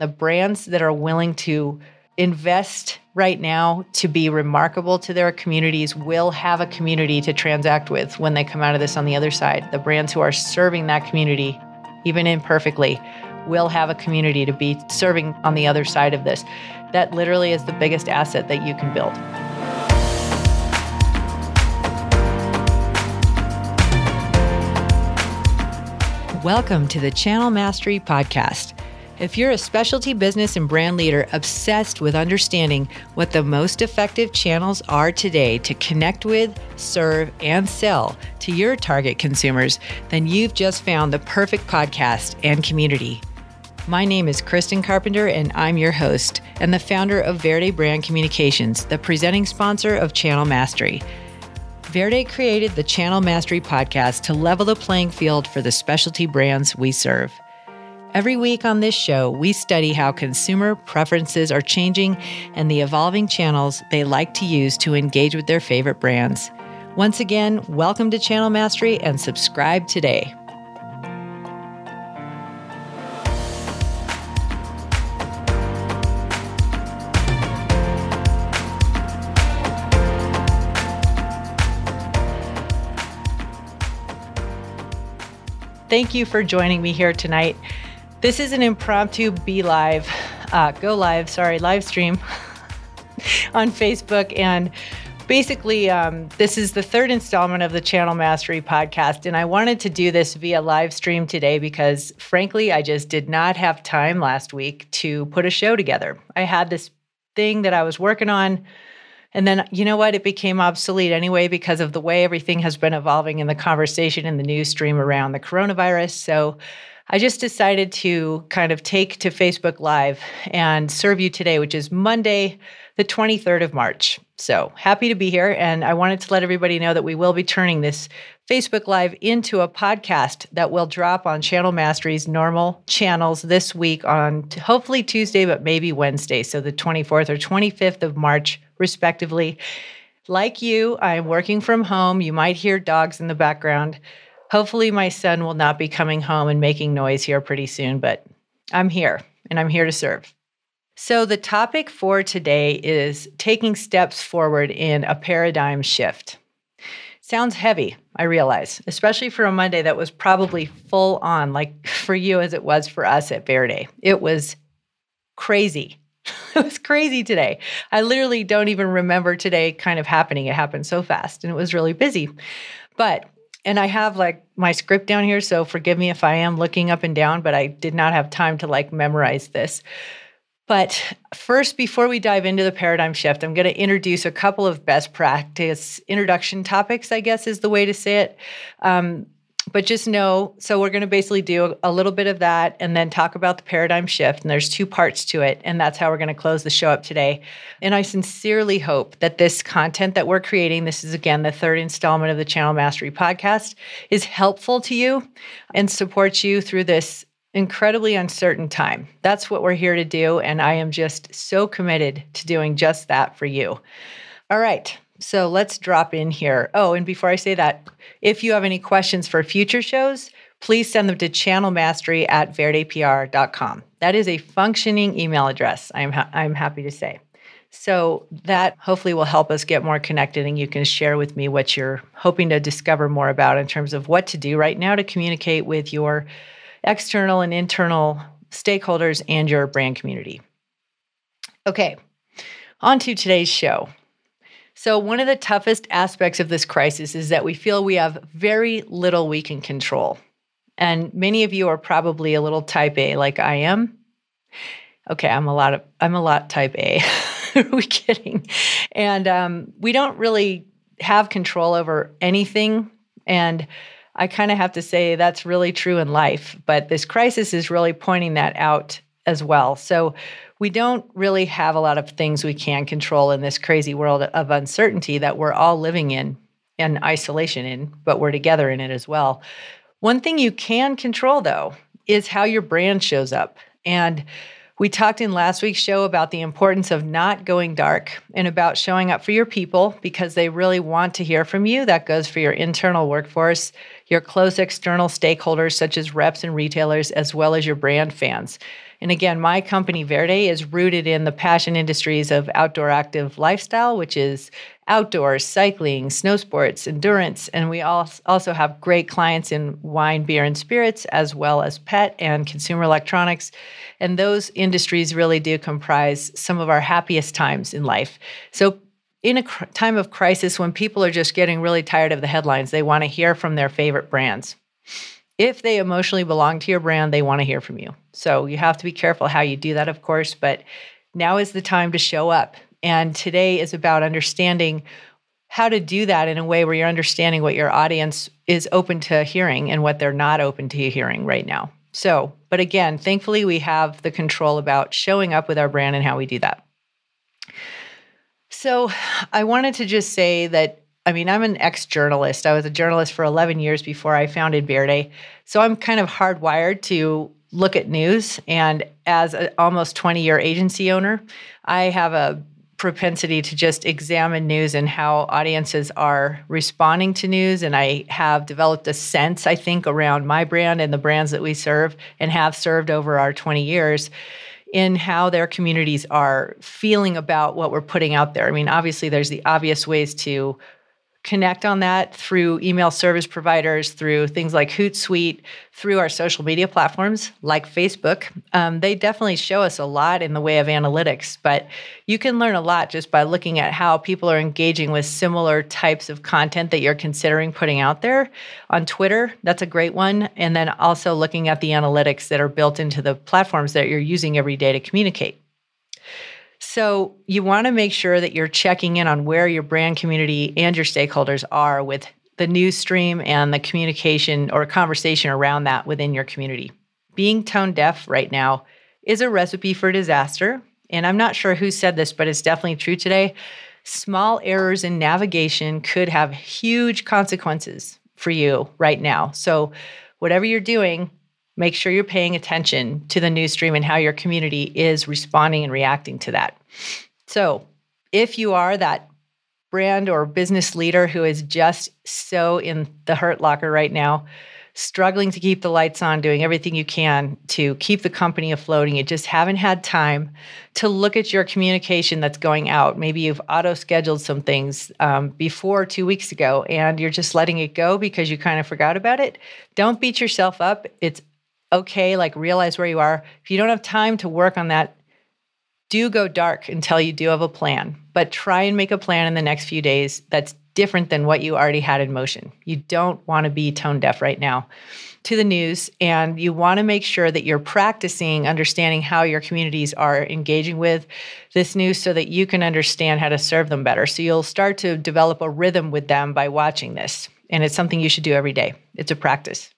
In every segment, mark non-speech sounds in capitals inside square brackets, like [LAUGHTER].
The brands that are willing to invest right now to be remarkable to their communities will have a community to transact with when they come out of this on the other side. The brands who are serving that community, even imperfectly, will have a community to be serving on the other side of this. That literally is the biggest asset that you can build. Welcome to the Channel Mastery Podcast. If you're a specialty business and brand leader obsessed with understanding what the most effective channels are today to connect with, serve, and sell to your target consumers, then you've just found the perfect podcast and community. My name is Kristen Carpenter, and I'm your host and the founder of Verde Brand Communications, the presenting sponsor of Channel Mastery. Verde created the Channel Mastery podcast to level the playing field for the specialty brands we serve. Every week on this show, we study how consumer preferences are changing and the evolving channels they like to use to engage with their favorite brands. Once again, welcome to Channel Mastery and subscribe today. Thank you for joining me here tonight. This is an impromptu Be Live, uh, go live, sorry, live stream [LAUGHS] on Facebook. And basically, um, this is the third installment of the Channel Mastery podcast. And I wanted to do this via live stream today because, frankly, I just did not have time last week to put a show together. I had this thing that I was working on and then, you know what? It became obsolete anyway because of the way everything has been evolving in the conversation in the news stream around the coronavirus. So I just decided to kind of take to Facebook Live and serve you today, which is Monday, the 23rd of March. So happy to be here. And I wanted to let everybody know that we will be turning this Facebook Live into a podcast that will drop on Channel Mastery's normal channels this week on hopefully Tuesday, but maybe Wednesday. So the 24th or 25th of March respectively. Like you, I'm working from home. You might hear dogs in the background. Hopefully, my son will not be coming home and making noise here pretty soon, but I'm here and I'm here to serve. So, the topic for today is taking steps forward in a paradigm shift. Sounds heavy, I realize, especially for a Monday that was probably full on, like [LAUGHS] for you as it was for us at Verde. It was crazy. [LAUGHS] it was crazy today. I literally don't even remember today kind of happening. It happened so fast and it was really busy. But, and I have like my script down here, so forgive me if I am looking up and down, but I did not have time to like memorize this. But first, before we dive into the paradigm shift, I'm going to introduce a couple of best practice introduction topics, I guess is the way to say it. Um, but just know so we're going to basically do a little bit of that and then talk about the paradigm shift and there's two parts to it and that's how we're going to close the show up today. And i sincerely hope that this content that we're creating this is again the third installment of the channel mastery podcast is helpful to you and supports you through this incredibly uncertain time. That's what we're here to do and i am just so committed to doing just that for you. All right so let's drop in here. Oh, and before I say that, if you have any questions for future shows, please send them to channelmastery at verdepr.com. That is a functioning email address, I'm, ha- I'm happy to say. So that hopefully will help us get more connected and you can share with me what you're hoping to discover more about in terms of what to do right now to communicate with your external and internal stakeholders and your brand community. Okay, on to today's show. So, one of the toughest aspects of this crisis is that we feel we have very little we can control. And many of you are probably a little type A, like I am. Okay, I'm a lot of I'm a lot type A. [LAUGHS] are we kidding? And um, we don't really have control over anything. And I kind of have to say that's really true in life. But this crisis is really pointing that out as well. So we don't really have a lot of things we can control in this crazy world of uncertainty that we're all living in and isolation in, but we're together in it as well. One thing you can control, though, is how your brand shows up. And we talked in last week's show about the importance of not going dark and about showing up for your people because they really want to hear from you. That goes for your internal workforce, your close external stakeholders, such as reps and retailers, as well as your brand fans. And again, my company Verde is rooted in the passion industries of outdoor active lifestyle, which is outdoors, cycling, snow sports, endurance. And we also have great clients in wine, beer, and spirits, as well as pet and consumer electronics. And those industries really do comprise some of our happiest times in life. So in a cr- time of crisis when people are just getting really tired of the headlines, they want to hear from their favorite brands. If they emotionally belong to your brand, they want to hear from you. So you have to be careful how you do that, of course, but now is the time to show up. And today is about understanding how to do that in a way where you're understanding what your audience is open to hearing and what they're not open to hearing right now. So, but again, thankfully, we have the control about showing up with our brand and how we do that. So I wanted to just say that I mean, I'm an ex journalist. I was a journalist for 11 years before I founded Verde. So I'm kind of hardwired to look at news. And as an almost 20 year agency owner, I have a propensity to just examine news and how audiences are responding to news. And I have developed a sense, I think, around my brand and the brands that we serve and have served over our 20 years in how their communities are feeling about what we're putting out there. I mean, obviously, there's the obvious ways to connect on that through email service providers, through things like Hootsuite, through our social media platforms like Facebook. Um, they definitely show us a lot in the way of analytics, but you can learn a lot just by looking at how people are engaging with similar types of content that you're considering putting out there. On Twitter, that's a great one. And then also looking at the analytics that are built into the platforms that you're using every day to communicate. So you want to make sure that you're checking in on where your brand community and your stakeholders are with the news stream and the communication or conversation around that within your community. Being tone deaf right now is a recipe for disaster. And I'm not sure who said this, but it's definitely true today. Small errors in navigation could have huge consequences for you right now. So, whatever you're doing, make sure you're paying attention to the news stream and how your community is responding and reacting to that. So, if you are that brand or business leader who is just so in the hurt locker right now, struggling to keep the lights on, doing everything you can to keep the company afloat, and you just haven't had time to look at your communication that's going out. Maybe you've auto scheduled some things um, before two weeks ago and you're just letting it go because you kind of forgot about it. Don't beat yourself up. It's okay, like realize where you are. If you don't have time to work on that, do go dark until you do have a plan, but try and make a plan in the next few days that's different than what you already had in motion. You don't want to be tone deaf right now to the news, and you want to make sure that you're practicing understanding how your communities are engaging with this news so that you can understand how to serve them better. So you'll start to develop a rhythm with them by watching this. And it's something you should do every day. It's a practice.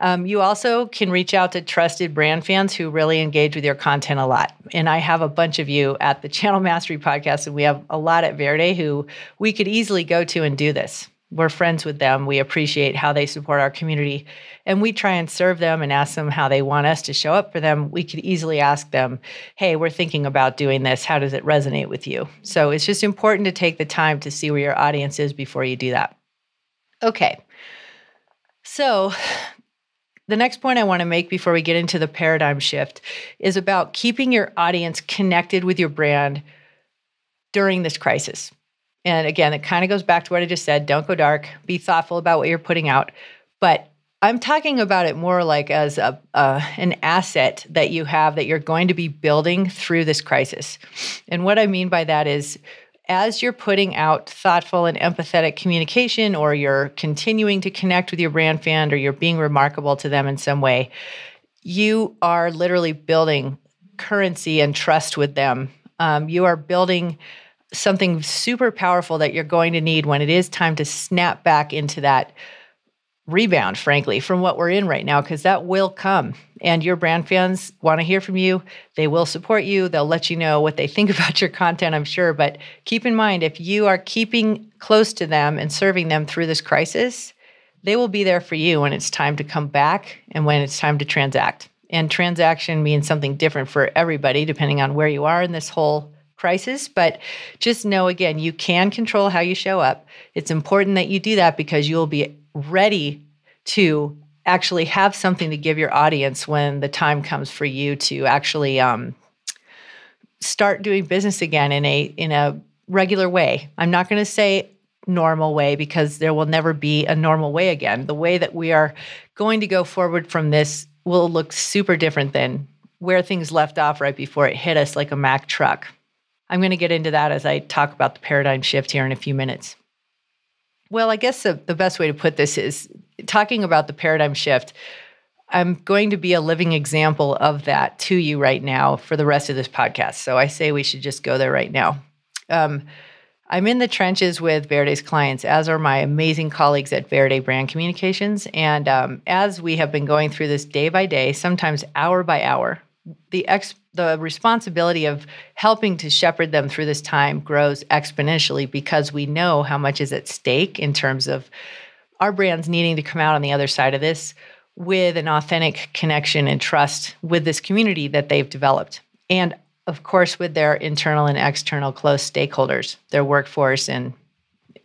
Um, you also can reach out to trusted brand fans who really engage with your content a lot. And I have a bunch of you at the [LAUGHS] Channel Mastery podcast, and we have a lot at Verde who we could easily go to and do this. We're friends with them. We appreciate how they support our community. And we try and serve them and ask them how they want us to show up for them. We could easily ask them, hey, we're thinking about doing this. How does it resonate with you? So it's just important to take the time to see where your audience is before you do that. Okay. So the next point I want to make before we get into the paradigm shift is about keeping your audience connected with your brand during this crisis. And again, it kind of goes back to what I just said don't go dark, be thoughtful about what you're putting out. But I'm talking about it more like as a uh, an asset that you have that you're going to be building through this crisis. And what I mean by that is as you're putting out thoughtful and empathetic communication, or you're continuing to connect with your brand fan, or you're being remarkable to them in some way, you are literally building currency and trust with them. Um, you are building something super powerful that you're going to need when it is time to snap back into that rebound, frankly, from what we're in right now, because that will come. And your brand fans want to hear from you. They will support you. They'll let you know what they think [LAUGHS] about your content, I'm sure. But keep in mind, if you are keeping close to them and serving them through this crisis, they will be there for you when it's time to come back and when it's time to transact. And transaction means something different for everybody, depending on where you are in this whole crisis. But just know again, you can control how you show up. It's important that you do that because you'll be ready to actually have something to give your audience when the time comes for you to actually um, start doing business again in a in a regular way. I'm not going to say normal way because there will never be a normal way again. The way that we are going to go forward from this will look super different than where things left off right before it hit us like a Mack truck. I'm going to get into that as I talk about the paradigm shift here in a few minutes. Well, I guess the, the best way to put this is talking about the paradigm shift. I'm going to be a living example of that to you right now for the rest of this podcast. So I say we should just go there right now. Um, I'm in the trenches with Verde's clients, as are my amazing colleagues at Verde Brand Communications. And um, as we have been going through this day by day, sometimes hour by hour, the ex- the responsibility of helping to shepherd them through this time grows exponentially because we know how much is at stake in terms of our brands needing to come out on the other side of this with an authentic connection and trust with this community that they've developed. And of course, with their internal and external close stakeholders, their workforce, and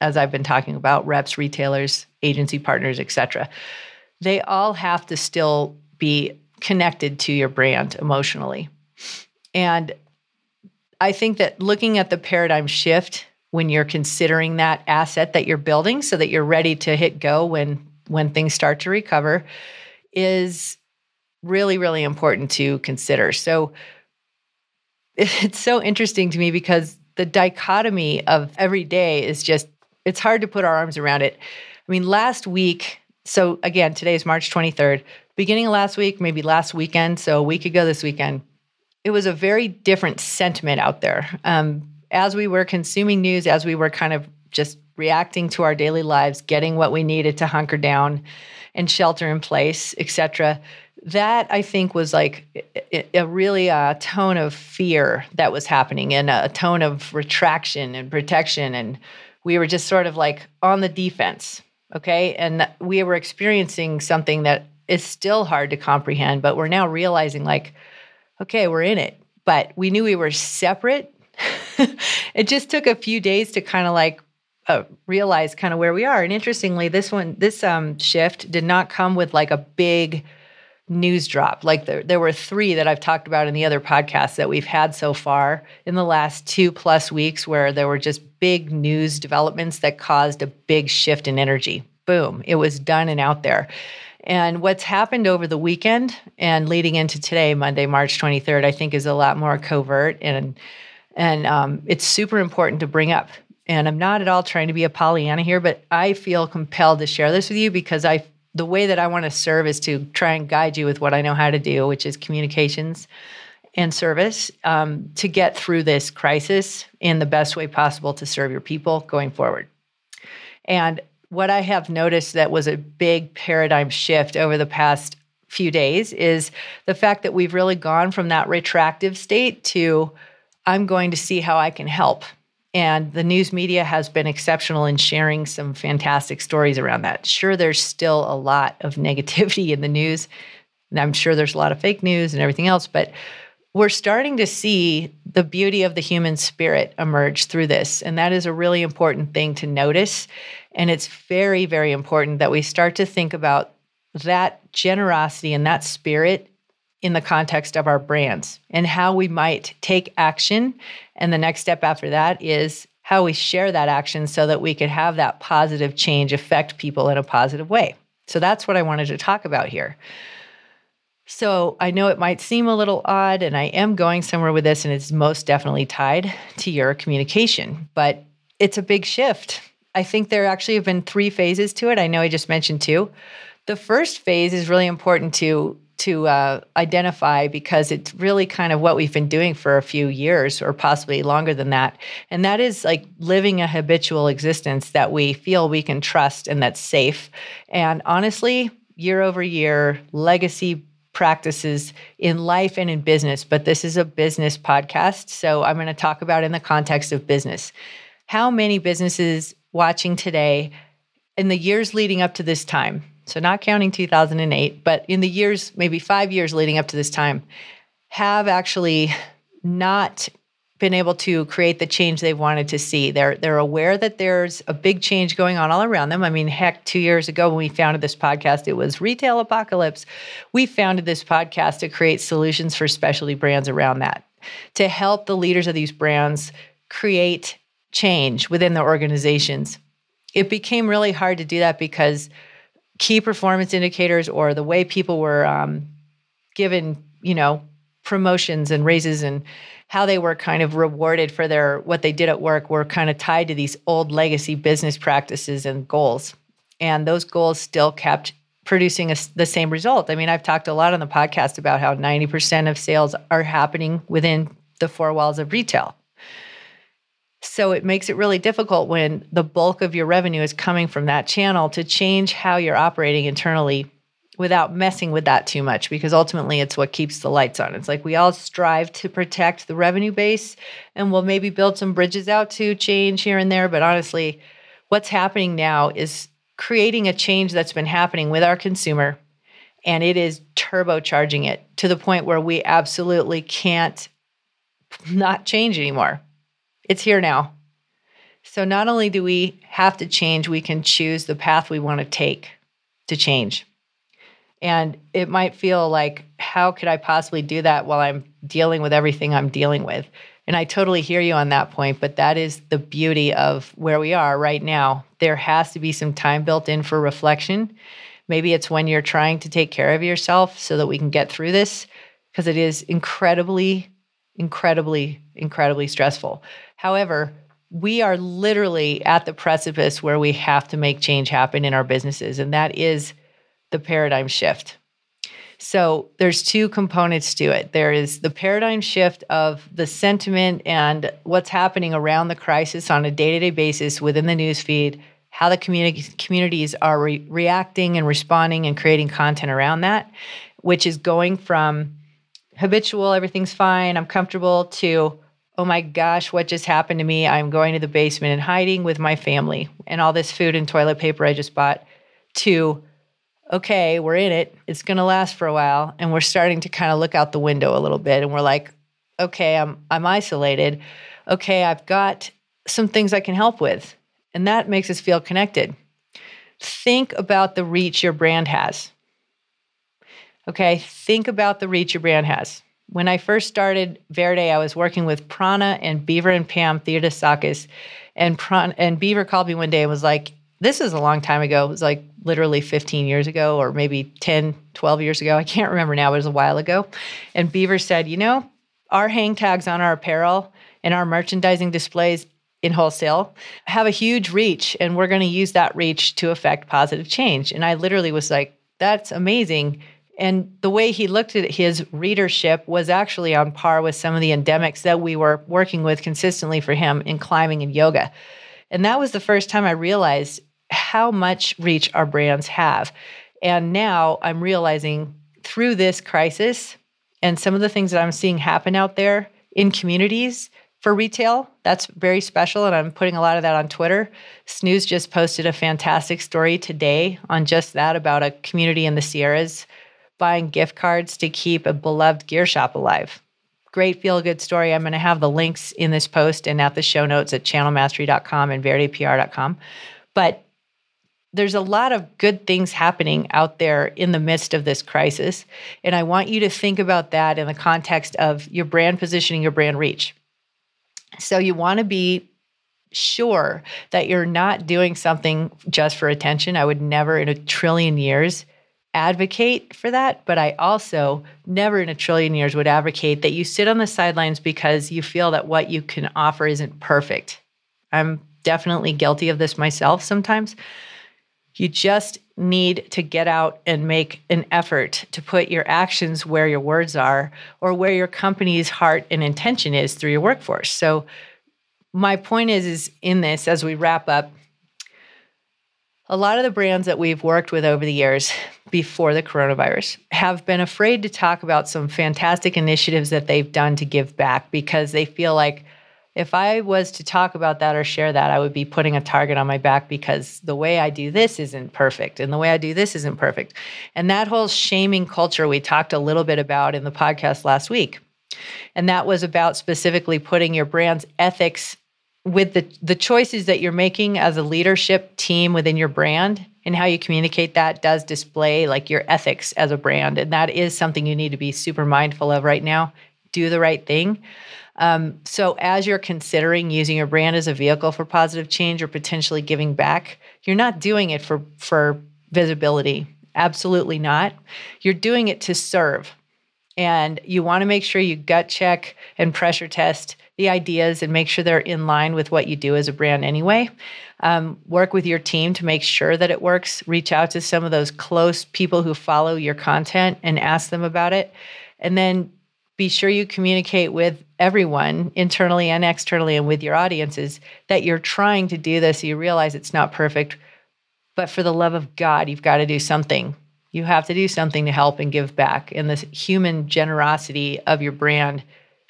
as I've been talking about, reps, retailers, agency partners, etc. They all have to still be connected to your brand emotionally. And I think that looking at the paradigm shift when you're considering that asset that you're building so that you're ready to hit go when when things start to recover is really really important to consider. So [LAUGHS] it's so interesting to me because the dichotomy of every day is just it's hard to put our arms around it. I mean, last week, so again, today is March 23rd. Beginning of last week, maybe last weekend, so a week ago this weekend, it was a very different sentiment out there. Um, as we were consuming news, as we were kind of just reacting to our daily lives, getting what we needed to hunker down and shelter in place, etc that I think was like a really a uh, tone of fear that was happening and a tone of retraction and protection. And we were just sort of like on the defense. Okay. And we were experiencing something that is still hard to comprehend, but we're now realizing like, okay, we're in it. But we knew we were separate. [LAUGHS] it just took a few days to kind of like uh, realize kind of where we are. And interestingly, this one, this um, shift did not come with like a big news drop. Like there, there were three that I've talked about in the other podcasts that we've had so far in the last two plus weeks where there were just big news developments that caused a big shift in energy. Boom, it was done and out there. And what's happened over the weekend and leading into today, Monday, March 23rd, I think is a lot more covert and and um, it's super important to bring up. And I'm not at all trying to be a Pollyanna here, but I feel compelled to share this with you because I the way that I want to serve is to try and guide you with what I know how to do, which is communications and service um, to get through this crisis in the best way possible to serve your people going forward. And what I have noticed that was a big paradigm shift over the past few days is the fact that we've really gone from that retractive state to I'm going to see how I can help. And the news media has been exceptional in sharing some fantastic stories around that. Sure, there's still a lot of [LAUGHS] negativity in the news. And I'm sure there's a lot of fake news and everything else, but we're starting to see the beauty of the human spirit emerge through this. And that is a really important thing to notice. And it's very, very important that we start to think about that generosity and that spirit in the context of our brands and how we might take action. And the next step after that is how we share that action so that we could have that positive change affect people in a positive way. So that's what I wanted to talk about here. So I know it might seem a little odd, and I am going somewhere with this, and it's most definitely tied to your communication, but it's a big shift. I think there actually have been three phases to it. I know I just mentioned two. The first phase is really important to to uh, identify because it's really kind of what we've been doing for a few years or possibly longer than that. And that is like living a habitual existence that we feel we can trust and that's safe. And honestly, year over year, legacy practices in life and in business, but this is a business podcast. So I'm going to talk about in the context of business. How many businesses watching today in the years leading up to this time so not counting 2008, but in the years, maybe five years leading up to this time, have actually not been able to create the change they've wanted to see. They're they're aware that there's a big change going on all around them. I mean, heck, 2 years ago when we founded this podcast, it was retail apocalypse. We founded this podcast to create solutions for specialty brands around that, to help the leaders of these brands create change within their organizations. It became really hard to do that because key performance indicators or the way people were um, given, you know, promotions and raises and how they were kind of rewarded for their what they did at work were kind of tied to these old legacy business practices and goals. And those goals still kept producing a, the same result. I mean i've talked a lot on the podcast about how 90% of sales are happening within the four walls of retail so it makes it really difficult when the bulk of your revenue is coming from that channel to change how you're operating internally without messing with that too much because ultimately it's what keeps the lights on. It's like we all strive to protect the revenue base and we'll maybe build some bridges out to change here and there. But honestly, what's happening now is creating a change that's been happening with our consumer and it is turbocharging it to the point where we absolutely can't not change anymore. It's here now. So not only do we have to change, we can choose the path we want to take to change. And it might feel like, how could I possibly do that while I'm dealing with everything I'm dealing with? And I totally hear you on that point, but that is the beauty of where we are right now. There has to be some time built in for reflection. Maybe it's when you're trying to take care of yourself so that we can get through this, because it is incredibly, incredibly, incredibly stressful. However, we are literally at the precipice where we have to make change happen in our businesses, and that is the paradigm shift. So there's two components to it. There is the paradigm shift of the sentiment and what's happening around the crisis on a day-to-day basis within the newsfeed, how the community, communities are re- reacting and responding and creating content around that, which is going from habitual, everything's fine, I'm comfortable, to oh my gosh, what just happened to me? I'm going to the basement and hiding with my family and all this food and toilet paper I just bought, to okay, we're in it. It's going to last for a while. And we're starting to kind of look out the window a little bit and we're like, okay, I'm I'm isolated. Okay, I've got some things I can help with. And that makes us feel connected. Think about the reach your brand has. Okay, think about the reach your brand has. When I first started Verde, I was working with Prana and Beaver and Pam Theodosakis. And, Prana, and Beaver called me one day and was like, this is a long time ago. It was like literally 15 years ago, or maybe 10, 12 years ago. I can't remember now, it was a while ago. And Beaver said, You know, our hang tags on our apparel and our merchandising displays in wholesale have a huge reach, and we're going to use that reach to affect positive change. And I literally was like, That's amazing. And the way he looked at his readership was actually on par with some of the endemics that we were working with consistently for him in climbing and yoga. And that was the first time I realized how much reach our brands have. And now I'm realizing through this crisis and some of the things that I'm seeing happen out there in communities for retail, that's very special. And I'm putting a lot of that on Twitter. SNEWS just posted a fantastic story today on just that about a community in the Sierras buying gift cards to keep a beloved gear shop alive. Great feel good story. I'm going to have the links in this post and at the show notes at channelmastery.com and verdepr.com. But there's a lot of good things happening out there in the midst of this crisis. And I want you to think about that in the context of your brand positioning, your brand reach. So you want to be sure that you're not doing something just for attention. I would never in a trillion years advocate for that, but I also never in a trillion years would advocate that you sit on the sidelines because you feel that what you can offer isn't perfect. I'm definitely guilty of this myself sometimes. You just need to get out and make an effort to put your actions where your words are or where your company's heart and intention is through your workforce. So my point is is in this as we wrap up a lot of the brands that we've worked with over the years before the coronavirus have been afraid to talk about some fantastic initiatives that they've done to give back because they feel like if I was to talk about that or share that, I would be putting a target on my back because the way I do this isn't perfect and the way I do this isn't perfect. And that whole shaming culture we talked a little bit about in the podcast last week. And that was about specifically putting your brand's ethics with the, the choices that you're making as a leadership team within your brand and how you communicate that does display like your ethics as a brand. And that is something you need to be super mindful of right now. Do the right thing. Um, so, as you're considering using your brand as a vehicle for positive change or potentially giving back, you're not doing it for, for visibility. Absolutely not. You're doing it to serve. And you want to make sure you gut check and pressure test the ideas and make sure they're in line with what you do as a brand anyway. Um, work with your team to make sure that it works. Reach out to some of those close people who follow your content and ask them about it. And then be sure you communicate with everyone internally and externally and with your audiences that you're trying to do this. You realize it's not perfect, but for the love of God, you've got to do something. You have to do something to help and give back. And this human generosity of your brand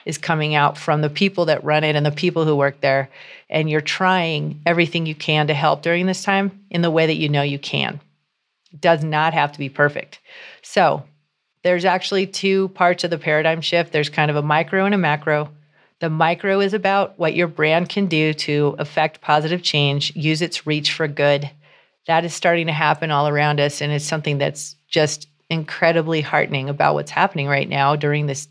is coming out from the people that run it and the people who work there. And you're trying everything you can to help during this time in the way that you know you can. It does not have to be perfect. So, there's actually two parts of the paradigm shift there's kind of a micro and a macro. The micro is about what your brand can do to affect positive change, use its reach for good. That is starting to happen all around us. And it's something that's just incredibly heartening about what's happening right now during this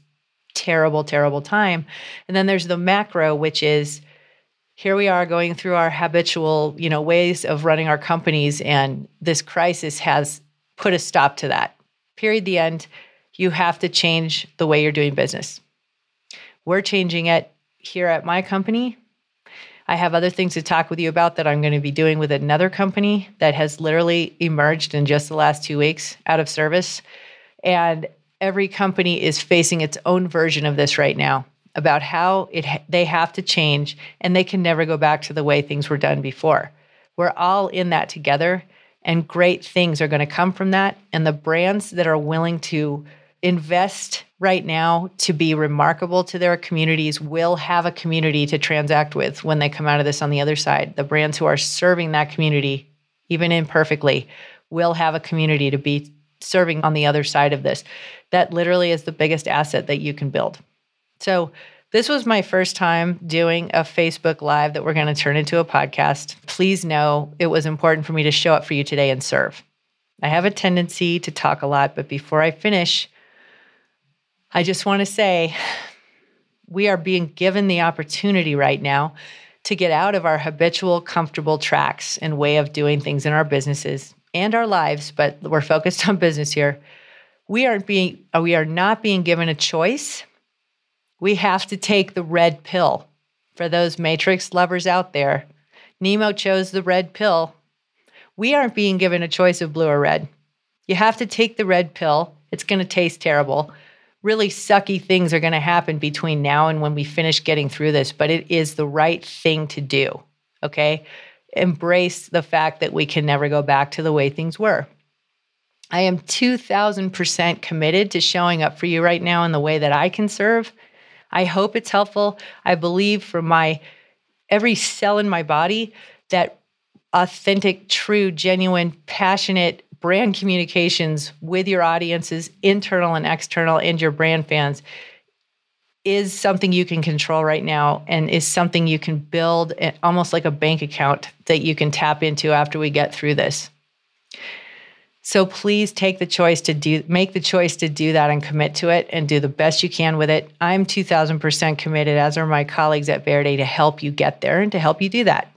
terrible, terrible time. And then there's the macro, which is here we are going through our habitual, you know, ways of running our companies, and this crisis has put a stop to that. Period. The end. You have to change the way you're doing business. We're changing it here at my company. I have other things to talk with you about that I'm going to be doing with another company that has literally emerged in just the last two weeks out of service. And every company is facing its own version of this right now about how it they have to change and they can never go back to the way things were done before. We're all in that together and great things are going to come from that and the brands that are willing to invest right now to be remarkable to their communities will have a community to transact with when they come out of this on the other side. The brands who are serving that community even imperfectly will have a community to be serving on the other side of this. That literally is the biggest asset that you can build. So, this was my first time doing a Facebook Live that we're going to turn into a podcast. Please know it was important for me to show up for you today and serve. I have a tendency to talk a lot, but before I finish, I just want to say we are being given the opportunity right now to get out of our habitual, comfortable tracks and way of doing things in our businesses and our lives, but we're focused on business here. We aren't being uh, we are not being given a choice. We have to take the red pill. For those matrix lovers out there, Nemo chose the red pill. We aren't being given a choice of blue or red. You have to take the red pill. It's going to taste terrible. Really sucky things are going to happen between now and when we finish getting through this, but it is the right thing to do. Okay? embrace the fact that we can never go back to the way things were. I am 2000% committed to showing up for you right now in the way that I can serve. I hope it's helpful. I believe from my every cell in my body that authentic, true, genuine, passionate brand communications with your audiences, internal and external, and your brand fans is something you can control right now and is something you can build eh, almost like a bank account that you can tap into after we get through this. So please take the choice to do make the choice to do that and commit to it and do the best you can with it. I'm 2000% committed as are my colleagues at Verde to help you get there and to help you do that.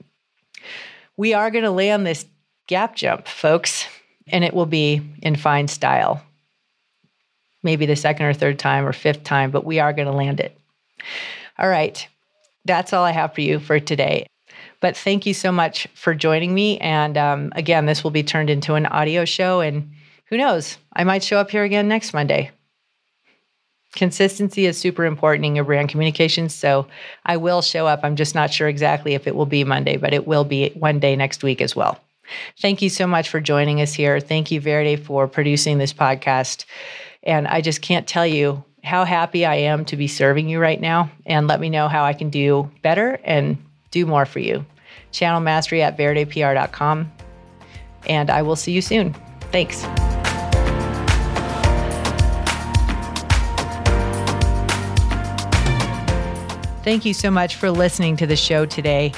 We are going to land this gap jump, folks, and it will be in fine style maybe the second or third time or fifth time, but we are going to land it. All right. That's all I have for you for today. But thank you so much for joining me. And um, again, this will be turned into an audio show. And who knows, I might show up here again next Monday. Consistency is super important in your brand communications. So I will show up. I'm just not sure exactly if it will be Monday, but it will be one day next week as well. Thank you so much for joining us here. Thank you, Verde, for producing this podcast. And I just can't tell you how happy I am to be serving you right now. And let me know how I can do better and do more for you. Channel mastery at verdepr.com. And I will see you soon. Thanks. Thank you so much for listening to the show today.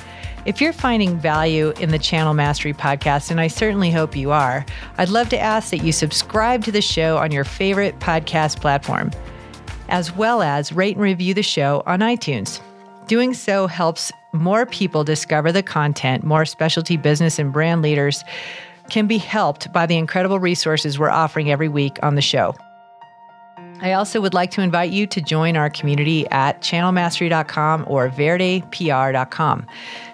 If you're finding value in the Channel Mastery podcast, and I certainly hope you are, I'd love to ask that you subscribe to the show on your favorite podcast platform, as well as rate and review the show on iTunes. Doing so helps more people discover the content, more specialty business and brand leaders can be helped by the incredible resources we're offering every week on the show. I also would like to invite you to join our community at channelmastery.com or verdepr.com.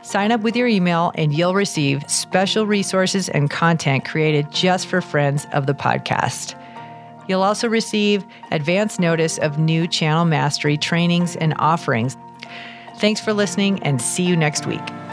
Sign up with your email and you'll receive special resources and content created just for friends of the podcast. You'll also receive advance notice of new Channel Mastery trainings and offerings. Thanks for listening and see you next week.